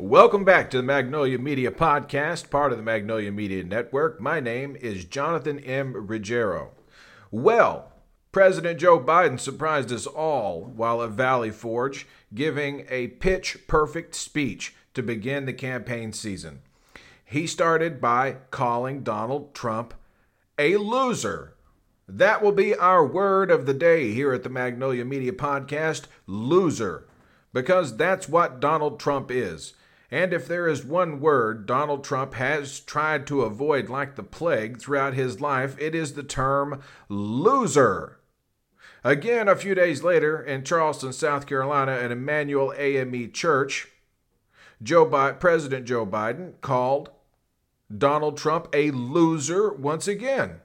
Welcome back to the Magnolia Media Podcast, part of the Magnolia Media Network. My name is Jonathan M. Ruggiero. Well, President Joe Biden surprised us all while at Valley Forge giving a pitch perfect speech to begin the campaign season. He started by calling Donald Trump a loser. That will be our word of the day here at the Magnolia Media Podcast loser. Because that's what Donald Trump is. And if there is one word Donald Trump has tried to avoid like the plague throughout his life, it is the term loser. Again, a few days later, in Charleston, South Carolina, at Emanuel AME Church, Joe Bi- President Joe Biden called Donald Trump a loser once again.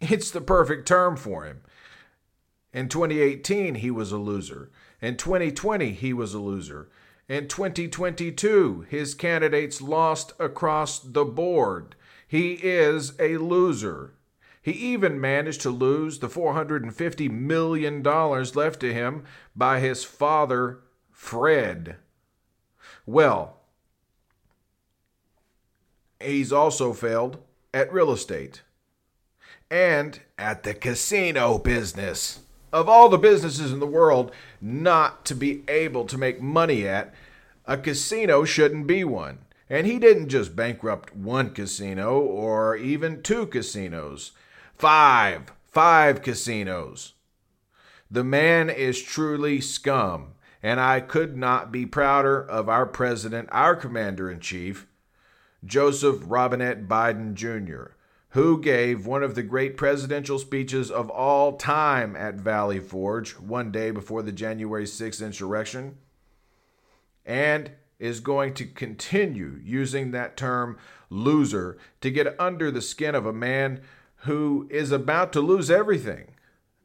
It's the perfect term for him. In 2018, he was a loser. In 2020, he was a loser. In 2022, his candidates lost across the board. He is a loser. He even managed to lose the $450 million left to him by his father, Fred. Well, he's also failed at real estate and at the casino business. Of all the businesses in the world not to be able to make money at, a casino shouldn't be one. And he didn't just bankrupt one casino or even two casinos. Five. Five casinos. The man is truly scum, and I could not be prouder of our president, our commander in chief, Joseph Robinette Biden Jr., who gave one of the great presidential speeches of all time at Valley Forge one day before the January 6th insurrection, and is going to continue using that term loser to get under the skin of a man who is about to lose everything.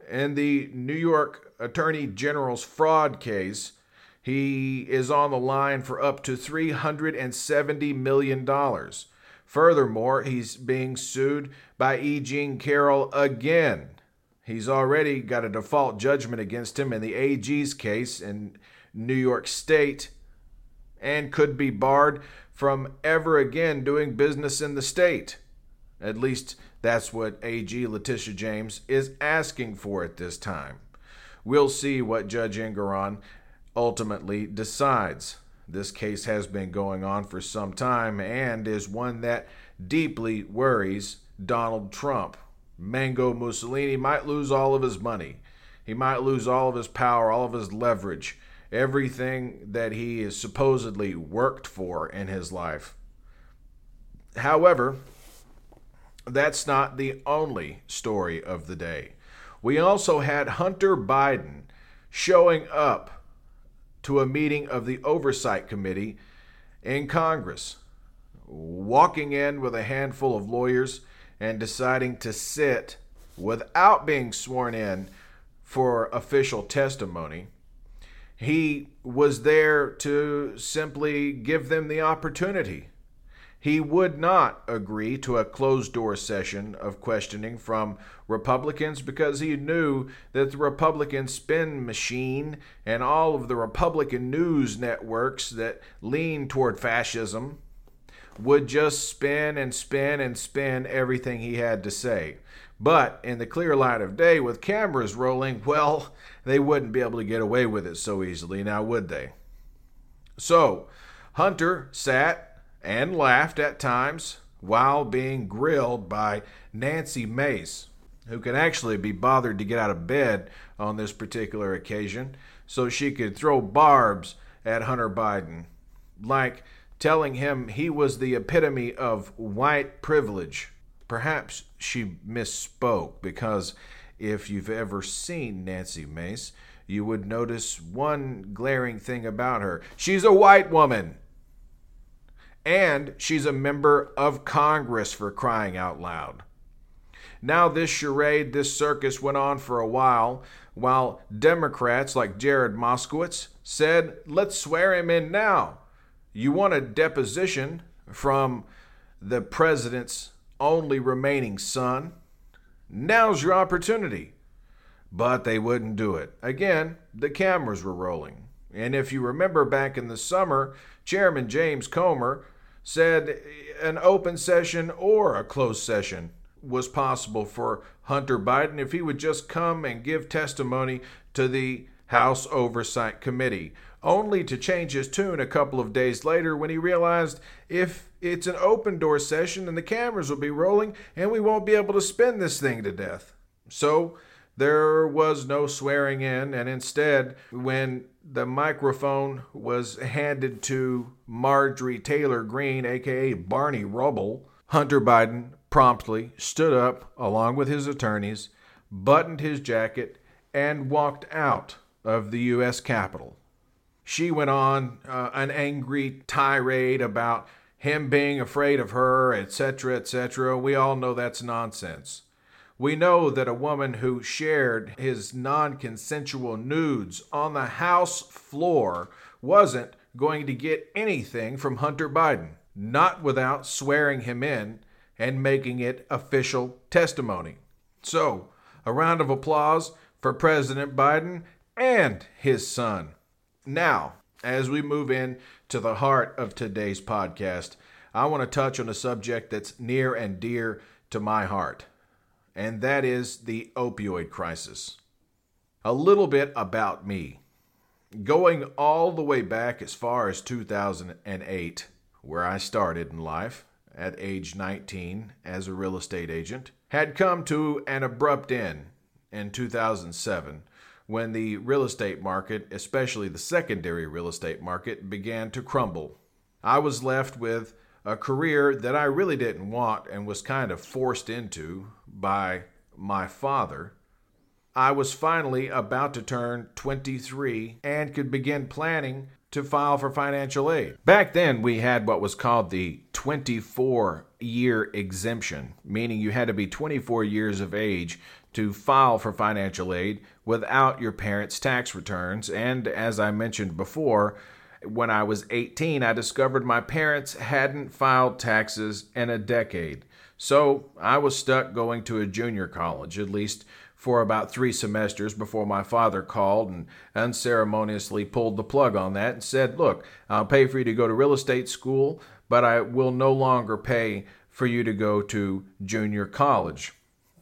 In the New York Attorney General's fraud case, he is on the line for up to $370 million. Furthermore, he's being sued by E. Jean Carroll again. He's already got a default judgment against him in the AG's case in New York State and could be barred from ever again doing business in the state. At least that's what AG Letitia James is asking for at this time. We'll see what Judge Engoron ultimately decides. This case has been going on for some time and is one that deeply worries Donald Trump. Mango Mussolini might lose all of his money. He might lose all of his power, all of his leverage, everything that he has supposedly worked for in his life. However, that's not the only story of the day. We also had Hunter Biden showing up to a meeting of the Oversight Committee in Congress, walking in with a handful of lawyers and deciding to sit without being sworn in for official testimony. He was there to simply give them the opportunity he would not agree to a closed door session of questioning from Republicans because he knew that the Republican spin machine and all of the Republican news networks that lean toward fascism would just spin and spin and spin everything he had to say. But in the clear light of day, with cameras rolling, well, they wouldn't be able to get away with it so easily, now would they? So, Hunter sat and laughed at times while being grilled by Nancy Mace, who can actually be bothered to get out of bed on this particular occasion so she could throw barbs at Hunter Biden, like telling him he was the epitome of white privilege. Perhaps she misspoke because if you've ever seen Nancy Mace, you would notice one glaring thing about her. She's a white woman and she's a member of Congress for crying out loud. Now, this charade, this circus went on for a while, while Democrats like Jared Moskowitz said, let's swear him in now. You want a deposition from the president's only remaining son? Now's your opportunity. But they wouldn't do it. Again, the cameras were rolling. And if you remember back in the summer, Chairman James Comer said an open session or a closed session was possible for Hunter Biden if he would just come and give testimony to the House Oversight Committee, only to change his tune a couple of days later when he realized if it's an open door session and the cameras will be rolling and we won't be able to spin this thing to death. So there was no swearing in, and instead, when the microphone was handed to Marjorie Taylor Greene, aka Barney Rubble, Hunter Biden promptly stood up along with his attorneys, buttoned his jacket, and walked out of the U.S. Capitol. She went on uh, an angry tirade about him being afraid of her, etc., etc. We all know that's nonsense. We know that a woman who shared his non consensual nudes on the House floor wasn't going to get anything from Hunter Biden, not without swearing him in and making it official testimony. So, a round of applause for President Biden and his son. Now, as we move in to the heart of today's podcast, I want to touch on a subject that's near and dear to my heart, and that is the opioid crisis. A little bit about me. Going all the way back as far as 2008, where I started in life at age 19 as a real estate agent, had come to an abrupt end in 2007 when the real estate market, especially the secondary real estate market, began to crumble. I was left with a career that I really didn't want and was kind of forced into by my father. I was finally about to turn 23 and could begin planning to file for financial aid. Back then, we had what was called the 24 year exemption, meaning you had to be 24 years of age to file for financial aid without your parents' tax returns. And as I mentioned before, when I was 18, I discovered my parents hadn't filed taxes in a decade. So I was stuck going to a junior college, at least for about three semesters before my father called and unceremoniously pulled the plug on that and said, Look, I'll pay for you to go to real estate school, but I will no longer pay for you to go to junior college.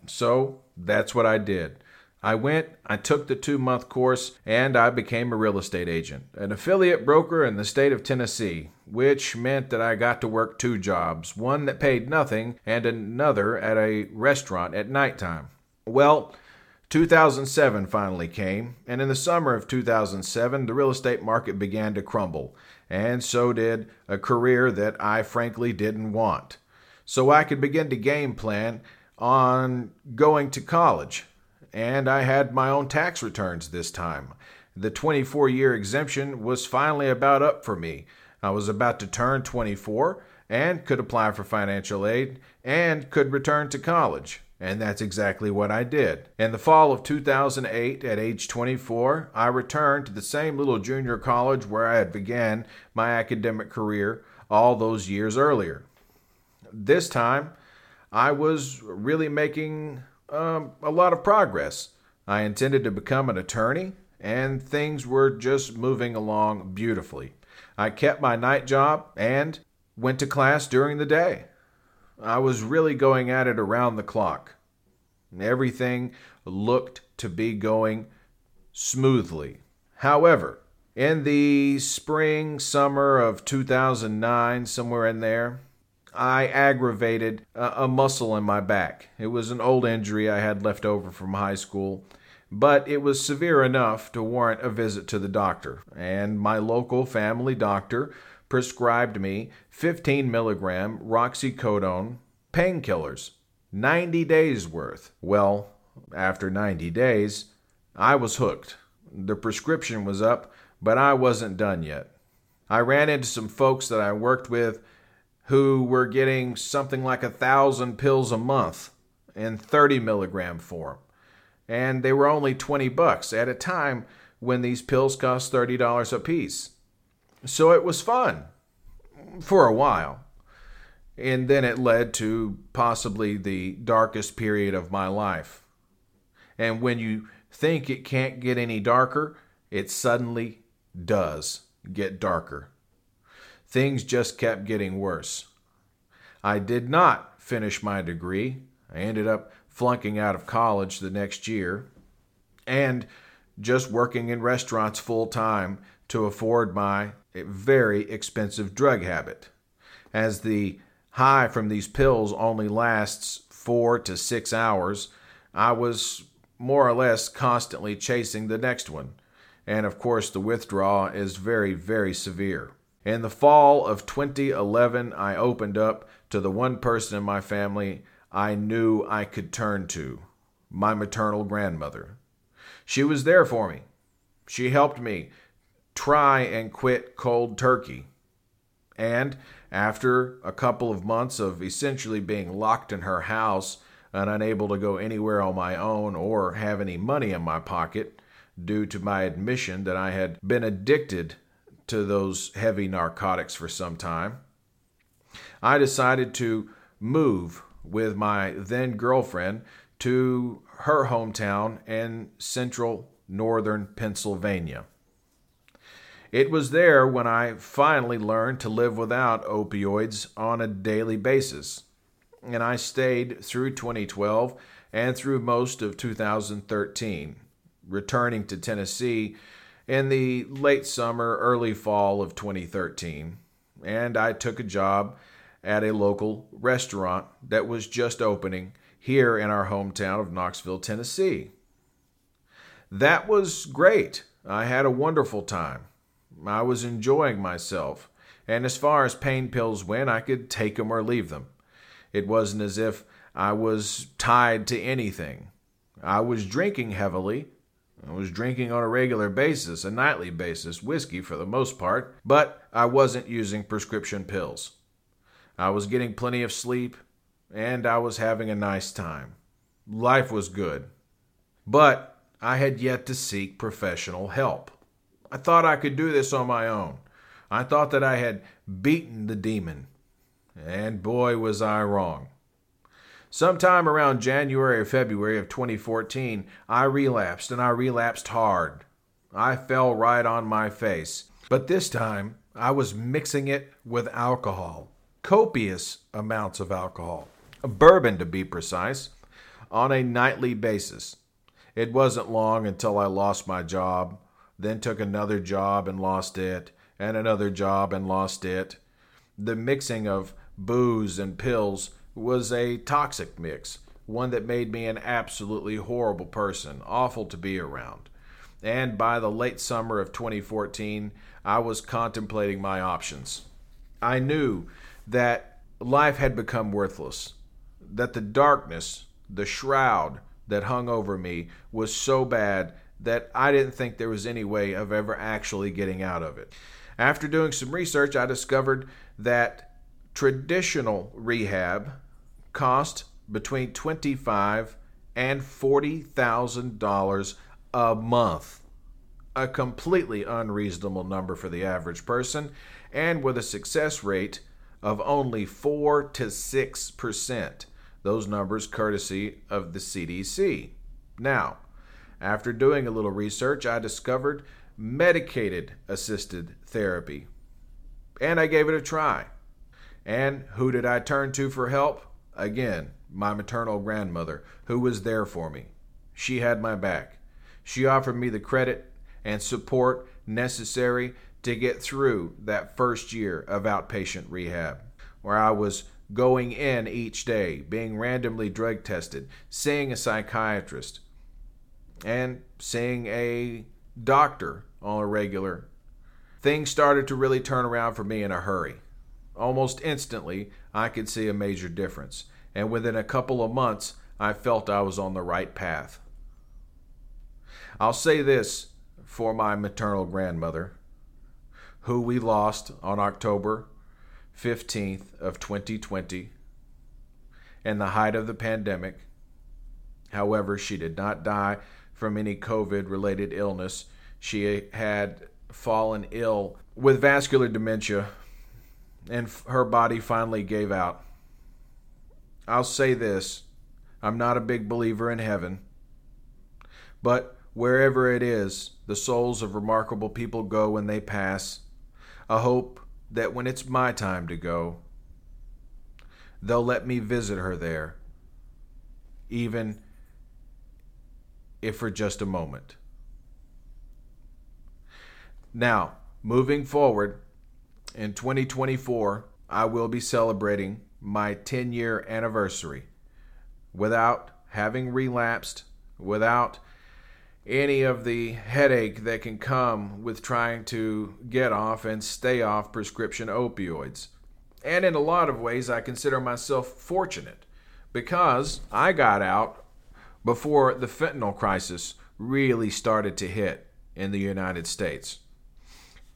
So that's what I did. I went, I took the two month course, and I became a real estate agent, an affiliate broker in the state of Tennessee, which meant that I got to work two jobs one that paid nothing, and another at a restaurant at nighttime. Well, 2007 finally came, and in the summer of 2007, the real estate market began to crumble, and so did a career that I frankly didn't want. So I could begin to game plan on going to college, and I had my own tax returns this time. The 24 year exemption was finally about up for me. I was about to turn 24 and could apply for financial aid and could return to college. And that's exactly what I did. In the fall of 2008, at age 24, I returned to the same little junior college where I had began my academic career all those years earlier. This time, I was really making um, a lot of progress. I intended to become an attorney, and things were just moving along beautifully. I kept my night job and went to class during the day. I was really going at it around the clock. Everything looked to be going smoothly. However, in the spring, summer of 2009, somewhere in there, I aggravated a, muscle in my back. It was an old injury I had left over from high school, but it was severe enough to warrant a visit to the doctor. And my local family doctor prescribed me 15 milligram roxicodone painkillers, 90 days worth. Well, after 90 days, I was hooked. The prescription was up, but I wasn't done yet. I ran into some folks that I worked with who were getting something like a thousand pills a month in 30 milligram form. And they were only 20 bucks at a time when these pills cost $30 a piece. So it was fun for a while. And then it led to possibly the darkest period of my life. And when you think it can't get any darker, it suddenly does get darker. Things just kept getting worse. I did not finish my degree. I ended up flunking out of college the next year and just working in restaurants full time to afford my very expensive drug habit. As the high from these pills only lasts four to six hours, I was more or less constantly chasing the next one. And of course, the withdrawal is very, very severe. In the fall of 2011, I opened up to the one person in my family I knew I could turn to my maternal grandmother. She was there for me. She helped me try and quit cold turkey. And after a couple of months of essentially being locked in her house and unable to go anywhere on my own or have any money in my pocket due to my admission that I had been addicted to those heavy narcotics for some time, I decided to move with my then girlfriend to her hometown in central northern Pennsylvania. It was there when I finally learned to live without opioids on a daily basis. And I stayed through 2012 and through most of 2013, returning to Tennessee in the late summer, early fall of 2013. And I took a job at a local restaurant that was just opening here in our hometown of Knoxville, Tennessee. That was great. I had a wonderful time. I was enjoying myself. And as far as pain pills went, I could take them or leave them. It wasn't as if I was tied to anything. I was drinking heavily. I was drinking on a regular basis, a nightly basis, whiskey for the most part, but I wasn't using prescription pills. I was getting plenty of sleep, and I was having a nice time. Life was good. But I had yet to seek professional help. I thought I could do this on my own. I thought that I had beaten the demon. And boy, was I wrong. Sometime around January or February of 2014, I relapsed, and I relapsed hard. I fell right on my face. But this time, I was mixing it with alcohol copious amounts of alcohol, bourbon to be precise, on a nightly basis. It wasn't long until I lost my job, then took another job and lost it, and another job and lost it. The mixing of booze and pills was a toxic mix, one that made me an absolutely horrible person, awful to be around. And by the late summer of 2014, I was contemplating my options. I knew that life had become worthless, that the darkness, the shroud that hung over me was so bad that I didn't think there was any way of ever actually getting out of it. After doing some research, I discovered that traditional rehab cost between twenty-five and forty thousand dollars a month. A completely unreasonable number for the average person, and with a success rate of only 4 to 6%. Those numbers courtesy of the CDC. Now, after doing a little research, I discovered medicated assisted therapy. And I gave it a try. And who did I turn to for help? Again, my maternal grandmother, who was there for me. She had my back. She offered me the credit and support necessary to get through that first year of outpatient rehab, where I was going in each day, being randomly drug tested, seeing a psychiatrist, and seeing a doctor on a regular. Things started to really turn around for me in a hurry. Almost instantly, I could see a major difference, and within a couple of months, I felt I was on the right path. I'll say this for my maternal grandmother who we lost on October 15th of 2020 in the height of the pandemic. However, she did not die from any COVID related illness. She had fallen ill with vascular dementia and her body finally gave out. I'll say this I'm not a big believer in heaven, but wherever it is the souls of remarkable people go when they pass, I hope that when it's my time to go, they'll let me visit her there, even if for just a moment. Now, moving forward, in 2024, I will be celebrating my 10 year anniversary without having relapsed, without any of the headache that can come with trying to get off and stay off prescription opioids. And in a lot of ways, I consider myself fortunate because I got out before the fentanyl crisis really started to hit in the United States.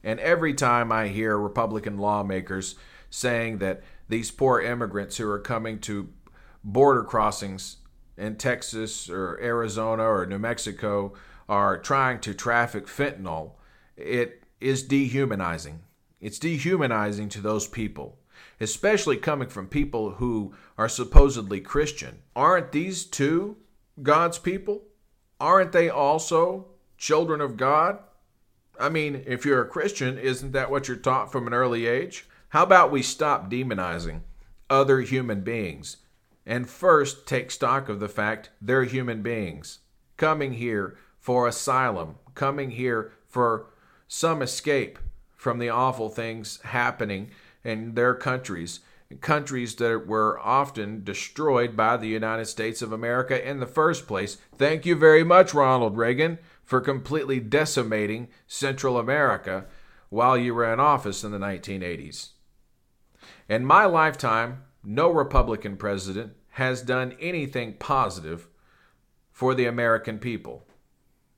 And every time I hear Republican lawmakers saying that these poor immigrants who are coming to border crossings in Texas or Arizona or New Mexico are trying to traffic fentanyl, it is dehumanizing. It's dehumanizing to those people, especially coming from people who are supposedly Christian. Aren't these two God's people? Aren't they also children of God? I mean, if you're a Christian, isn't that what you're taught from an early age? How about we stop demonizing other human beings and first take stock of the fact they're human beings coming here for asylum, coming here for some escape from the awful things happening in their countries, countries that were often destroyed by the United States of America in the first place. Thank you very much, Ronald Reagan, for completely decimating Central America while you were in office in the 1980s. In my lifetime, no Republican president has done anything positive for the American people.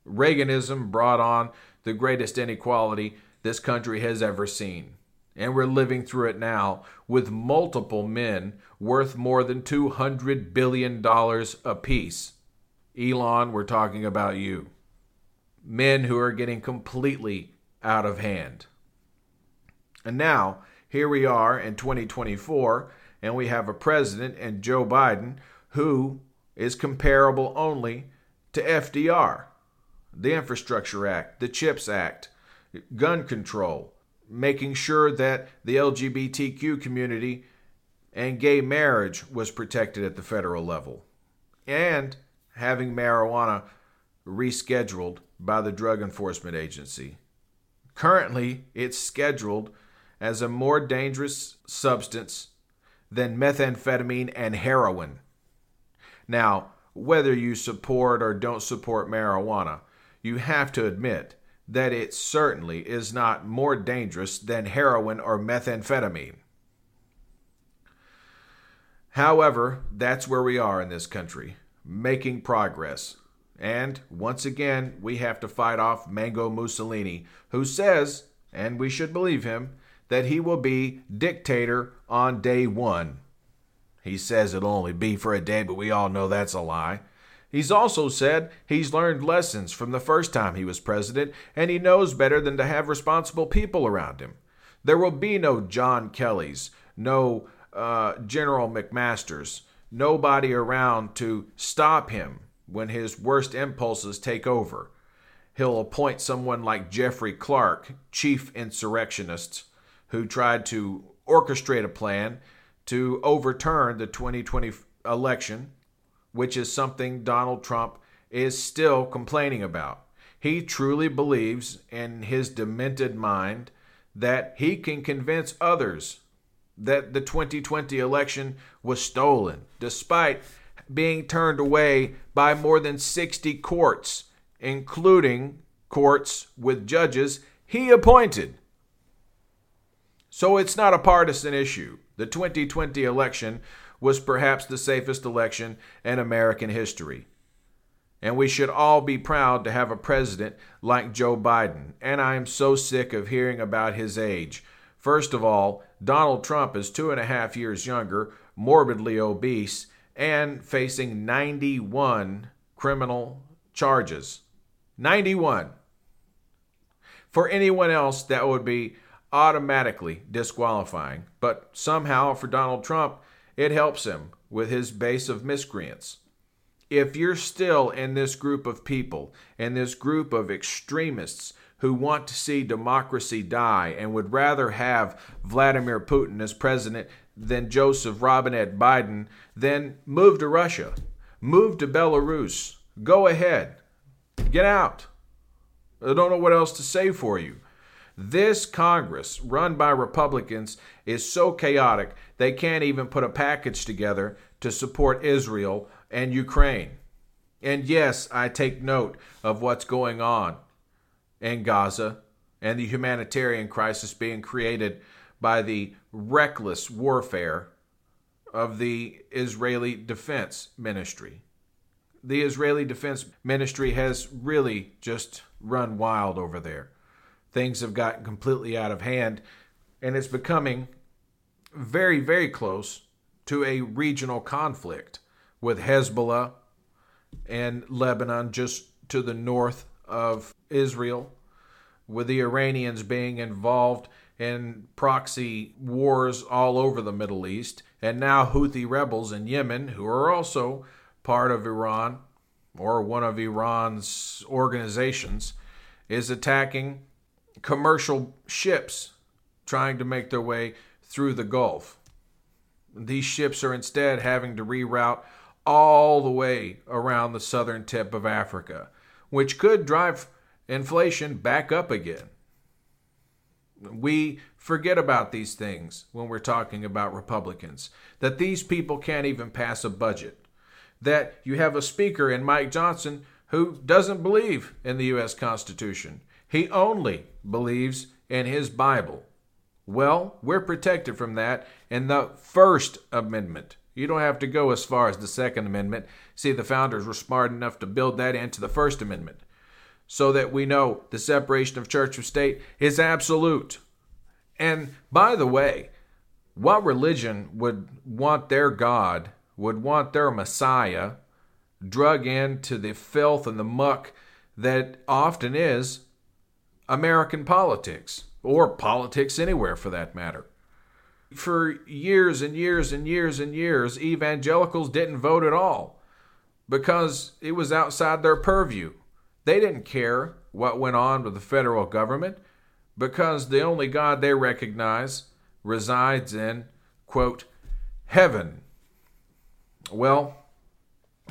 Reaganism brought on the greatest inequality this country has ever seen. And we're living through it now with multiple men worth more than $200 billion apiece. Elon, we're talking about you. Men who are getting completely out of hand. And now, here we are in 2024, and we have a president and Joe Biden who is comparable only to FDR. The Infrastructure Act, the CHIPS Act, gun control, making sure that the LGBTQ community and gay marriage was protected at the federal level, and having marijuana rescheduled by the Drug Enforcement Agency. Currently, it's scheduled as a more dangerous substance than methamphetamine and heroin. Now, whether you support or don't support marijuana, you have to admit that it certainly is not more dangerous than heroin or methamphetamine. However, that's where we are in this country, making progress. And once again, we have to fight off Mango Mussolini, who says, and we should believe him, that he will be dictator on day one. He says it'll only be for a day, but we all know that's a lie. He's also said he's learned lessons from the first time he was president, and he knows better than to have responsible people around him. There will be no John Kellys, no uh, General McMasters, nobody around to stop him when his worst impulses take over. He'll appoint someone like Jeffrey Clark, chief insurrectionist, who tried to orchestrate a plan to overturn the 2020 election which is something Donald Trump is still complaining about. He truly believes in his demented mind that he can convince others that the 2020 election was stolen, despite being turned away by more than 60 courts, including courts with judges he appointed. So it's not a partisan issue. The 2020 election was perhaps the safest election in American history. And we should all be proud to have a president like Joe Biden. And I am so sick of hearing about his age. First of all, Donald Trump is two and a half years younger, morbidly obese, and facing 91 criminal charges. 91. For anyone else, that would be automatically disqualifying. But somehow, for Donald Trump, it helps him with his base of miscreants. if you're still in this group of people, in this group of extremists who want to see democracy die and would rather have Vladimir Putin as president than Joseph Robinette Biden, then move to Russia, move to Belarus, go ahead, get out. I don't know what else to say for you. This Congress, run by Republicans, is so chaotic they can't even put a package together to support Israel and Ukraine. And yes, I take note of what's going on in Gaza and the humanitarian crisis being created by the reckless warfare of the Israeli Defense Ministry. The Israeli Defense Ministry has really just run wild over there. Things have gotten completely out of hand, and it's becoming very, very close to a regional conflict with Hezbollah and Lebanon just to the north of Israel, with the Iranians being involved in proxy wars all over the Middle East, and now Houthi rebels in Yemen, who are also part of Iran or one of Iran's organizations, is attacking commercial ships trying to make their way through the Gulf. These ships are instead having to reroute all the way around the southern tip of Africa, which could drive inflation back up again. We forget about these things when we're talking about Republicans, that these people can't even pass a budget, that you have a speaker in Mike Johnson who doesn't believe in the U.S. Constitution. He only believes in his Bible. Well, we're protected from that in the First Amendment. You don't have to go as far as the Second Amendment. See, the founders were smart enough to build that into the First Amendment so that we know the separation of church and state is absolute. And by the way, what religion would want their God, would want their Messiah drug into the filth and the muck that often is American politics, or politics anywhere for that matter? For years and years and years and years, evangelicals didn't vote at all because it was outside their purview. They didn't care what went on with the federal government because the only God they recognize resides in, quote, heaven. Well,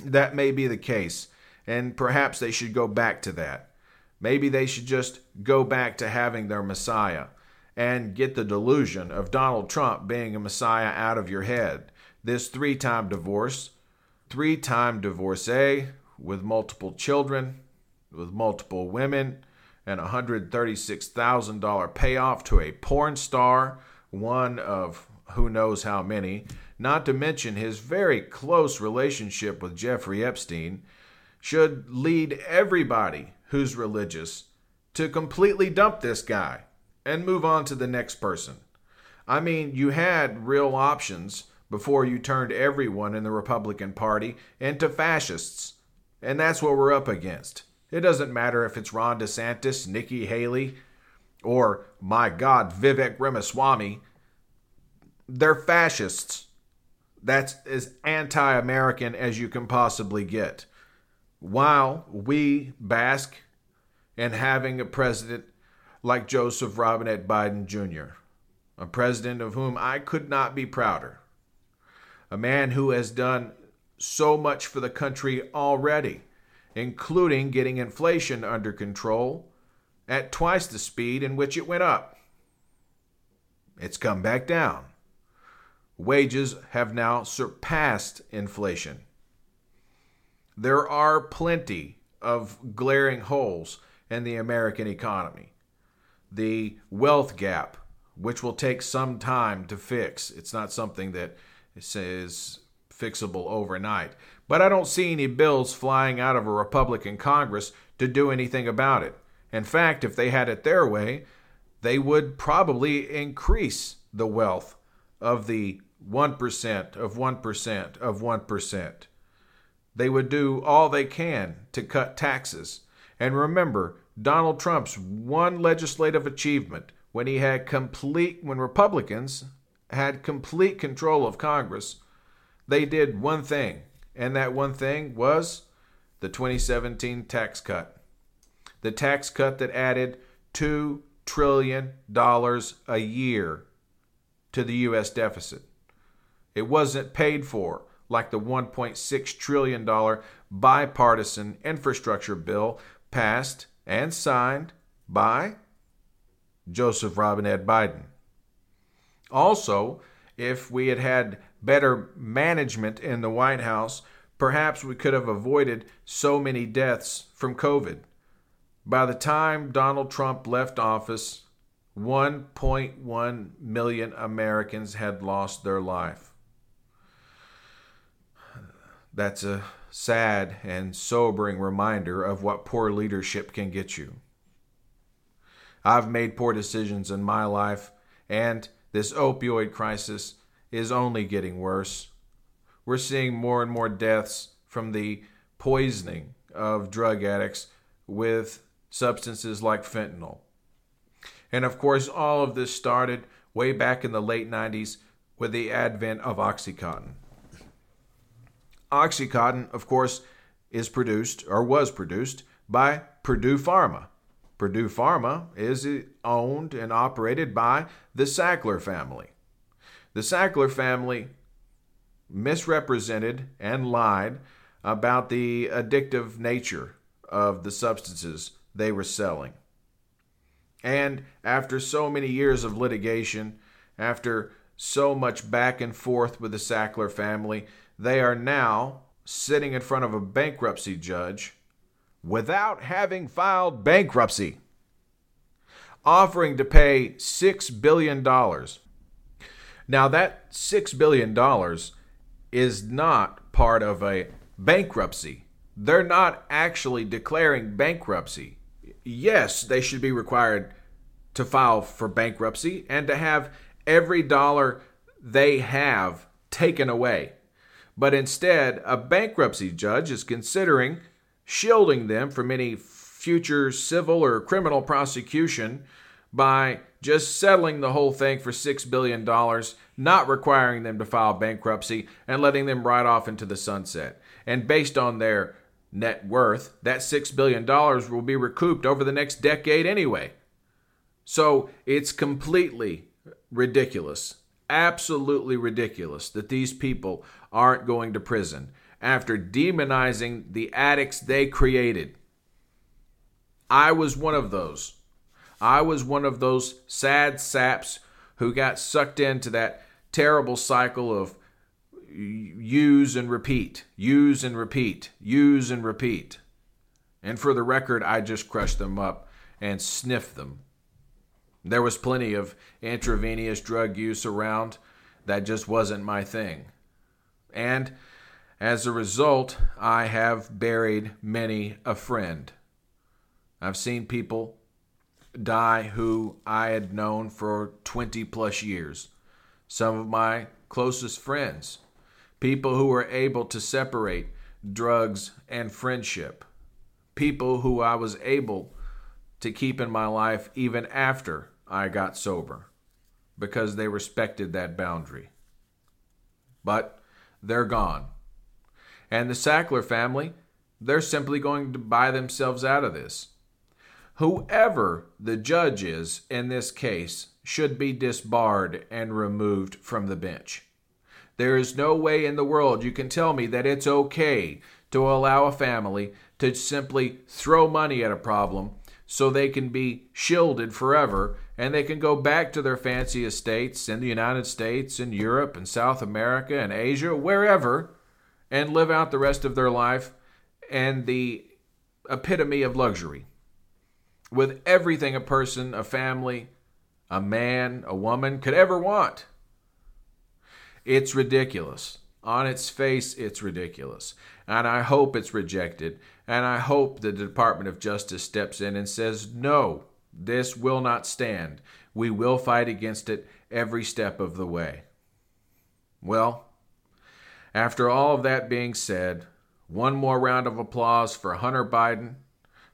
that may be the case, and perhaps they should go back to that. Maybe they should just go back to having their Messiah and get the delusion of Donald Trump being a Messiah out of your head. This three time divorce, three time divorcee with multiple children, with multiple women, and a $136,000 payoff to a porn star, one of who knows how many, not to mention his very close relationship with Jeffrey Epstein, should lead everybody who's religious to completely dump this guy and move on to the next person. I mean, you had real options before you turned everyone in the Republican Party into fascists, and that's what we're up against. It doesn't matter if it's Ron DeSantis, Nikki Haley, or, my God, Vivek Ramaswamy. They're fascists. That's as anti American as you can possibly get. While we bask in having a president like Joseph Robinette Biden Jr., a president of whom I could not be prouder, a man who has done so much for the country already including getting inflation under control at twice the speed in which it went up. It's come back down. Wages have now surpassed inflation. There are plenty of glaring holes in the American economy. The wealth gap, which will take some time to fix, it's not something that is fixable overnight. But I don't see any bills flying out of a Republican Congress to do anything about it. In fact, if they had it their way, they would probably increase the wealth of the 1% of 1% of 1%. They would do all they can to cut taxes. And remember, Donald Trump's one legislative achievement when he had complete when Republicans had complete control of Congress, they did one thing And that one thing was the 2017 tax cut. The tax cut that added $2 trillion a year to the U.S. deficit. It wasn't paid for like the $1.6 trillion bipartisan infrastructure bill passed and signed by Joseph Robinette Biden. Also, if we had had better management in the White House, perhaps we could have avoided so many deaths from COVID. By the time Donald Trump left office, 1.1 million Americans had lost their life. That's a sad and sobering reminder of what poor leadership can get you. I've made poor decisions in my life, and this opioid crisis is only getting worse. We're seeing more and more deaths from the poisoning of drug addicts with substances like fentanyl. And of course, all of this started way back in the late 90s with the advent of Oxycontin. Oxycontin, of course, is produced or was produced by Purdue Pharma. Purdue Pharma is owned and operated by the Sackler family. The Sackler family misrepresented and lied about the addictive nature of the substances they were selling. And after so many years of litigation, after so much back and forth with the Sackler family, they are now sitting in front of a bankruptcy judge without having filed bankruptcy, offering to pay $6 billion. Now, that $6 billion is not part of a bankruptcy. They're not actually declaring bankruptcy yes, they should be required to file for bankruptcy and to have every dollar they have taken away. But instead, a bankruptcy judge is considering shielding them from any future civil or criminal prosecution by just settling the whole thing for $6 billion, not requiring them to file bankruptcy, and letting them ride off into the sunset. And based on their net worth, that $6 billion will be recouped over the next decade anyway. So it's completely ridiculous, absolutely ridiculous that these people aren't going to prison after demonizing the addicts they created. I was one of those. I was one of those sad saps who got sucked into that terrible cycle of use and repeat, use and repeat, use and repeat. And for the record, I just crushed them up and sniffed them. There was plenty of intravenous drug use around. That just wasn't my thing. And as a result, I have buried many a friend. I've seen people die who I had known for 20 plus years. Some of my closest friends people who were able to separate drugs and friendship, people who I was able to keep in my life even after I got sober because they respected that boundary. But they're gone. And the Sackler family, they're simply going to buy themselves out of this. Whoever the judge is in this case should be disbarred and removed from the bench. There is no way in the world you can tell me that it's okay to allow a family to simply throw money at a problem so they can be shielded forever and they can go back to their fancy estates in the United States and Europe and South America and Asia, wherever, and live out the rest of their life and the epitome of luxury. With everything a person, a family, a man, a woman could ever want. It's ridiculous. On its face, it's ridiculous. And I hope it's rejected. And I hope the Department of Justice steps in and says, no, this will not stand. We will fight against it every step of the way. Well, after all of that being said, one more round of applause for Hunter Biden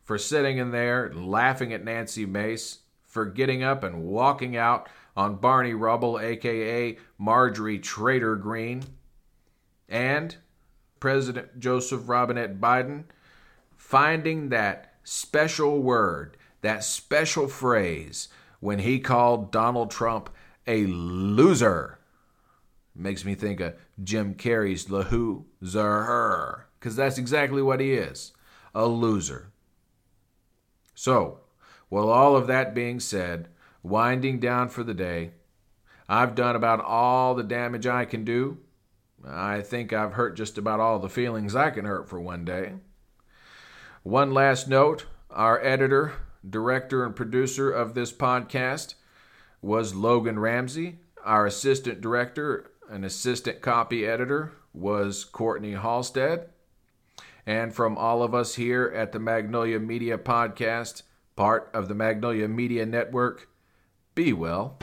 for sitting in there laughing at Nancy Mace, for getting up and walking out on Barney Rubble, aka Marjorie Trader Greene, and President Joseph Robinette Biden finding that special word, that special phrase when he called Donald Trump a loser. Makes me think of Jim Carrey's Lahoo Zer, because that's exactly what he is a loser. So, well, all of that being said, winding down for the day, I've done about all the damage I can do. I think I've hurt just about all the feelings I can hurt for one day. One last note our editor, director, and producer of this podcast was Logan Ramsey. Our assistant director and assistant copy editor was Courtney Halstead. And from all of us here at the Magnolia Media Podcast, part of the Magnolia Media Network, be well.